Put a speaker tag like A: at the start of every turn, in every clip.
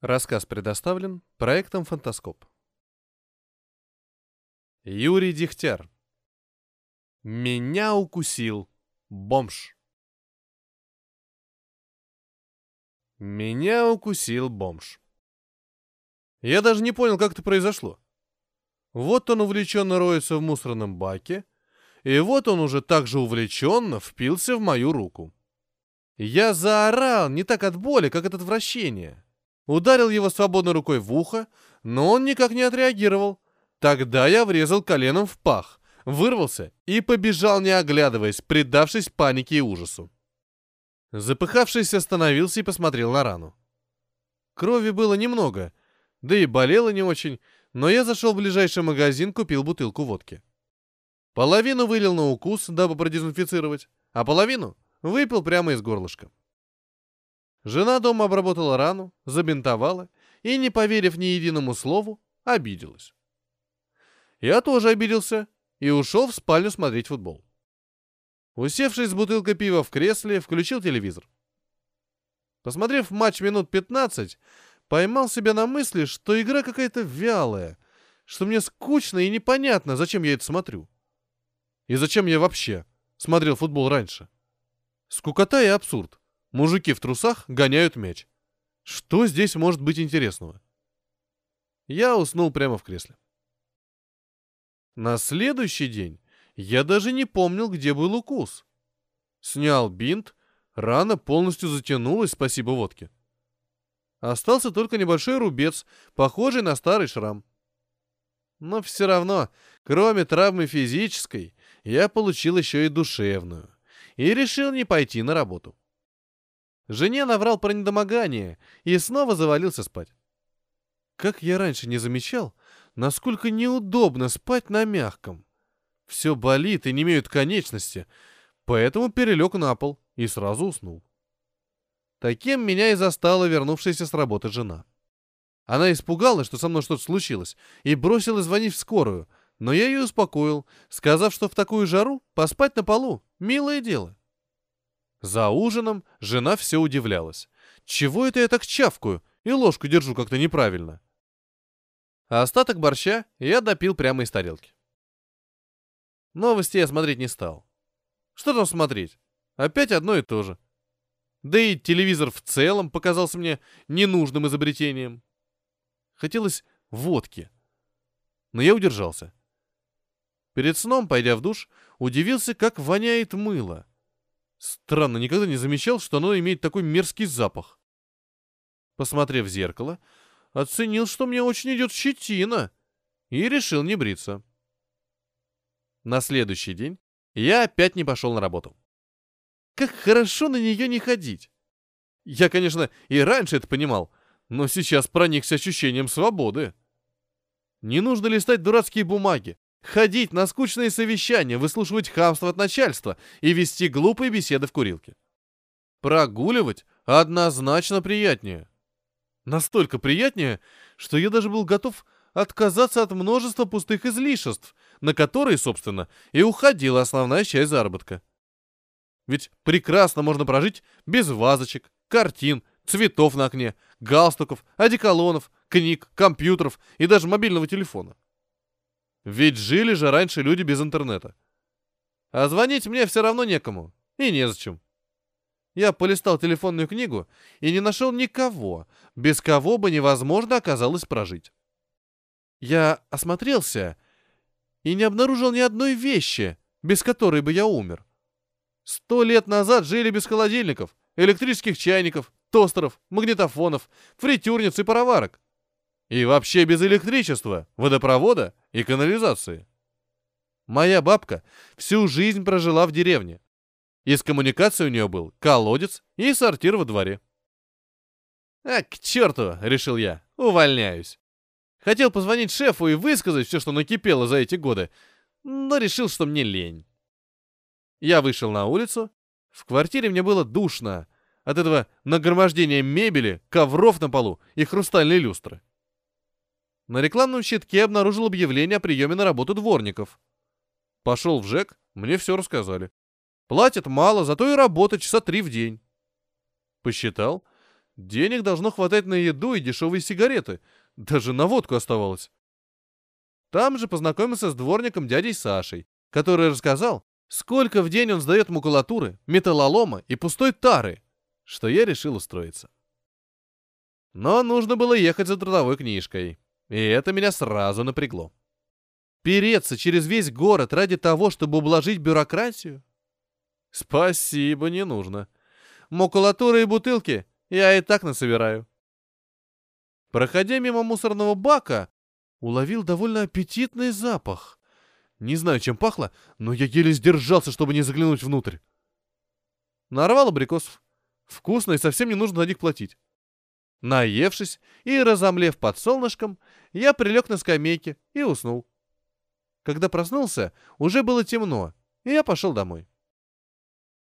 A: Рассказ предоставлен проектом «Фантаскоп». Юрий Дегтяр. Меня укусил бомж. Меня укусил бомж. Я даже не понял, как это произошло. Вот он увлеченно роется в мусорном баке, и вот он уже так же увлеченно впился в мою руку. Я заорал не так от боли, как от отвращения. Ударил его свободной рукой в ухо, но он никак не отреагировал. Тогда я врезал коленом в пах, вырвался и побежал, не оглядываясь, предавшись панике и ужасу. Запыхавшись, остановился и посмотрел на рану. Крови было немного, да и болело не очень, но я зашел в ближайший магазин, купил бутылку водки. Половину вылил на укус, дабы продезинфицировать, а половину выпил прямо из горлышка. Жена дома обработала рану, забинтовала и, не поверив ни единому слову, обиделась. Я тоже обиделся и ушел в спальню смотреть футбол. Усевшись с бутылкой пива в кресле, включил телевизор. Посмотрев матч минут 15, поймал себя на мысли, что игра какая-то вялая, что мне скучно и непонятно, зачем я это смотрю. И зачем я вообще смотрел футбол раньше. Скукота и абсурд. Мужики в трусах гоняют мяч. Что здесь может быть интересного? Я уснул прямо в кресле. На следующий день я даже не помнил, где был укус. Снял бинт, рана полностью затянулась, спасибо водке. Остался только небольшой рубец, похожий на старый шрам. Но все равно, кроме травмы физической, я получил еще и душевную. И решил не пойти на работу. Жене наврал про недомогание и снова завалился спать. Как я раньше не замечал, насколько неудобно спать на мягком. Все болит и не имеют конечности, поэтому перелег на пол и сразу уснул. Таким меня и застала вернувшаяся с работы жена. Она испугалась, что со мной что-то случилось, и бросила звонить в скорую, но я ее успокоил, сказав, что в такую жару поспать на полу — милое дело. За ужином жена все удивлялась. Чего это я так чавкаю и ложку держу как-то неправильно? А остаток борща я допил прямо из тарелки. Новости я смотреть не стал. Что там смотреть? Опять одно и то же. Да и телевизор в целом показался мне ненужным изобретением. Хотелось водки. Но я удержался. Перед сном, пойдя в душ, удивился, как воняет мыло. Странно, никогда не замечал, что оно имеет такой мерзкий запах. Посмотрев в зеркало, оценил, что мне очень идет щетина, и решил не бриться. На следующий день я опять не пошел на работу. Как хорошо на нее не ходить. Я, конечно, и раньше это понимал, но сейчас проникся ощущением свободы. Не нужно листать дурацкие бумаги, ходить на скучные совещания, выслушивать хамство от начальства и вести глупые беседы в курилке. Прогуливать однозначно приятнее. Настолько приятнее, что я даже был готов отказаться от множества пустых излишеств, на которые, собственно, и уходила основная часть заработка. Ведь прекрасно можно прожить без вазочек, картин, цветов на окне, галстуков, одеколонов, книг, компьютеров и даже мобильного телефона. Ведь жили же раньше люди без интернета. А звонить мне все равно некому. И незачем. Я полистал телефонную книгу и не нашел никого, без кого бы невозможно оказалось прожить. Я осмотрелся и не обнаружил ни одной вещи, без которой бы я умер. Сто лет назад жили без холодильников, электрических чайников, тостеров, магнитофонов, фритюрниц и пароварок. И вообще без электричества, водопровода и канализации. Моя бабка всю жизнь прожила в деревне. Из коммуникации у нее был колодец и сортир во дворе. «А, к черту!» — решил я. «Увольняюсь». Хотел позвонить шефу и высказать все, что накипело за эти годы, но решил, что мне лень. Я вышел на улицу. В квартире мне было душно от этого нагромождения мебели, ковров на полу и хрустальной люстры. На рекламном щитке обнаружил объявление о приеме на работу дворников. Пошел в ЖЭК, мне все рассказали. Платят мало, зато и работать часа три в день. Посчитал. Денег должно хватать на еду и дешевые сигареты. Даже на водку оставалось. Там же познакомился с дворником дядей Сашей, который рассказал, сколько в день он сдает макулатуры, металлолома и пустой тары, что я решил устроиться. Но нужно было ехать за трудовой книжкой, и это меня сразу напрягло. Переться через весь город ради того, чтобы ублажить бюрократию? Спасибо, не нужно. Макулатуры и бутылки я и так насобираю. Проходя мимо мусорного бака, уловил довольно аппетитный запах. Не знаю, чем пахло, но я еле сдержался, чтобы не заглянуть внутрь. Нарвал абрикосов. Вкусно и совсем не нужно за них платить. Наевшись и разомлев под солнышком, я прилег на скамейке и уснул. Когда проснулся, уже было темно, и я пошел домой.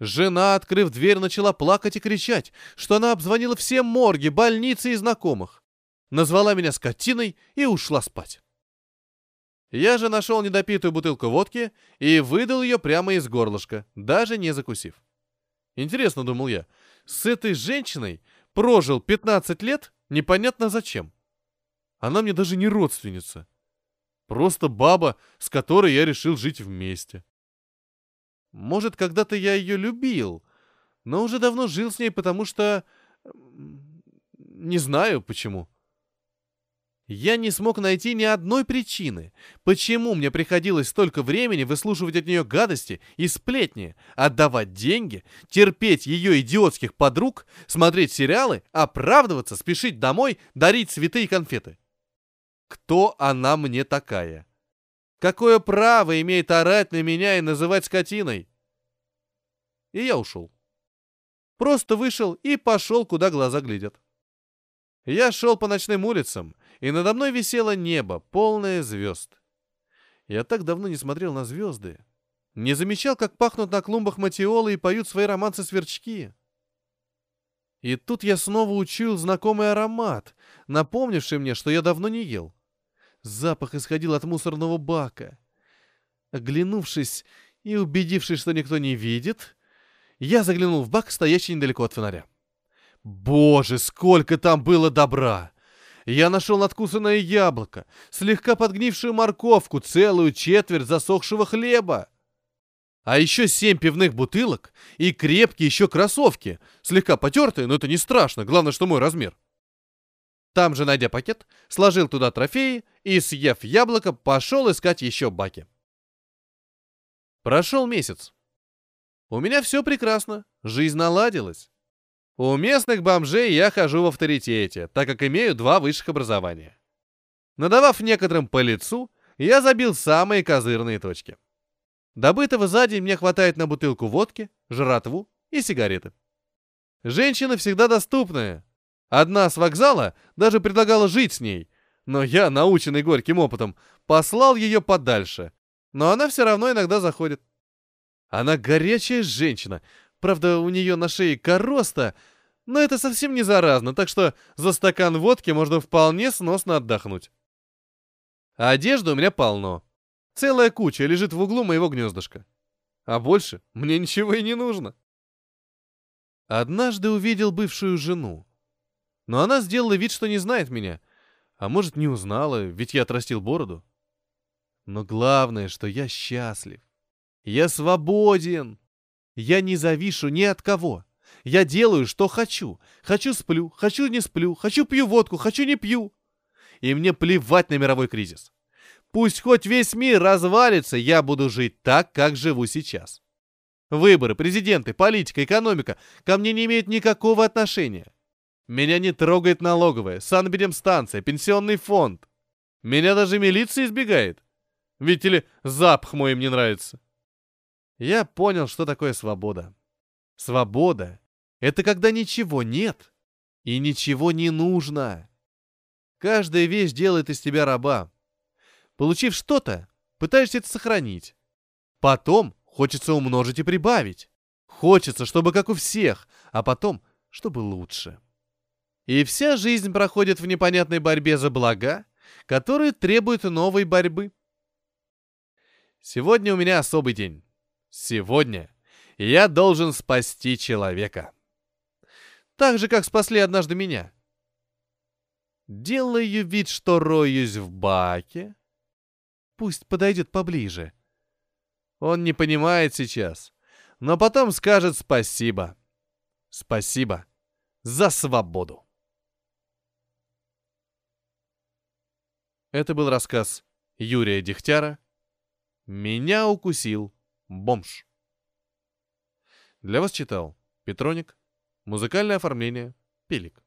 A: Жена, открыв дверь, начала плакать и кричать, что она обзвонила все морги, больницы и знакомых. Назвала меня скотиной и ушла спать. Я же нашел недопитую бутылку водки и выдал ее прямо из горлышка, даже не закусив. Интересно, думал я, с этой женщиной прожил 15 лет непонятно зачем. Она мне даже не родственница. Просто баба, с которой я решил жить вместе. Может, когда-то я ее любил, но уже давно жил с ней, потому что... Не знаю почему. Я не смог найти ни одной причины, почему мне приходилось столько времени выслушивать от нее гадости и сплетни, отдавать деньги, терпеть ее идиотских подруг, смотреть сериалы, оправдываться, спешить домой, дарить цветы и конфеты. Кто она мне такая? Какое право имеет орать на меня и называть скотиной? И я ушел. Просто вышел и пошел, куда глаза глядят. Я шел по ночным улицам, и надо мной висело небо, полное звезд. Я так давно не смотрел на звезды. Не замечал, как пахнут на клумбах матиолы и поют свои романсы сверчки. И тут я снова учуял знакомый аромат, напомнивший мне, что я давно не ел. Запах исходил от мусорного бака. Оглянувшись и убедившись, что никто не видит, я заглянул в бак, стоящий недалеко от фонаря. Боже, сколько там было добра! Я нашел надкусанное яблоко, слегка подгнившую морковку, целую четверть засохшего хлеба. А еще семь пивных бутылок и крепкие еще кроссовки, слегка потертые, но это не страшно, главное, что мой размер. Там же, найдя пакет, сложил туда трофеи и, съев яблоко, пошел искать еще баки. Прошел месяц. У меня все прекрасно, жизнь наладилась. У местных бомжей я хожу в авторитете, так как имею два высших образования. Надавав некоторым по лицу, я забил самые козырные точки. Добытого за день мне хватает на бутылку водки, жратву и сигареты. Женщина всегда доступная, Одна с вокзала даже предлагала жить с ней, но я, наученный горьким опытом, послал ее подальше. Но она все равно иногда заходит. Она горячая женщина. Правда, у нее на шее короста, но это совсем не заразно, так что за стакан водки можно вполне сносно отдохнуть. Одежды у меня полно. Целая куча лежит в углу моего гнездышка. А больше мне ничего и не нужно. Однажды увидел бывшую жену. Но она сделала вид, что не знает меня. А может, не узнала, ведь я отрастил бороду. Но главное, что я счастлив. Я свободен. Я не завишу ни от кого. Я делаю, что хочу. Хочу сплю, хочу не сплю, хочу пью водку, хочу не пью. И мне плевать на мировой кризис. Пусть хоть весь мир развалится, я буду жить так, как живу сейчас. Выборы, президенты, политика, экономика ко мне не имеют никакого отношения. Меня не трогает налоговая, санэпидемстанция, пенсионный фонд. Меня даже милиция избегает. Видите ли, запах мой им не нравится. Я понял, что такое свобода. Свобода — это когда ничего нет и ничего не нужно. Каждая вещь делает из тебя раба. Получив что-то, пытаешься это сохранить. Потом хочется умножить и прибавить. Хочется, чтобы как у всех, а потом, чтобы лучше. И вся жизнь проходит в непонятной борьбе за блага, которые требуют новой борьбы. Сегодня у меня особый день. Сегодня я должен спасти человека. Так же, как спасли однажды меня. Делаю вид, что роюсь в баке. Пусть подойдет поближе. Он не понимает сейчас, но потом скажет спасибо. Спасибо за свободу. Это был рассказ Юрия Дегтяра «Меня укусил бомж». Для вас читал Петроник, музыкальное оформление, Пелик.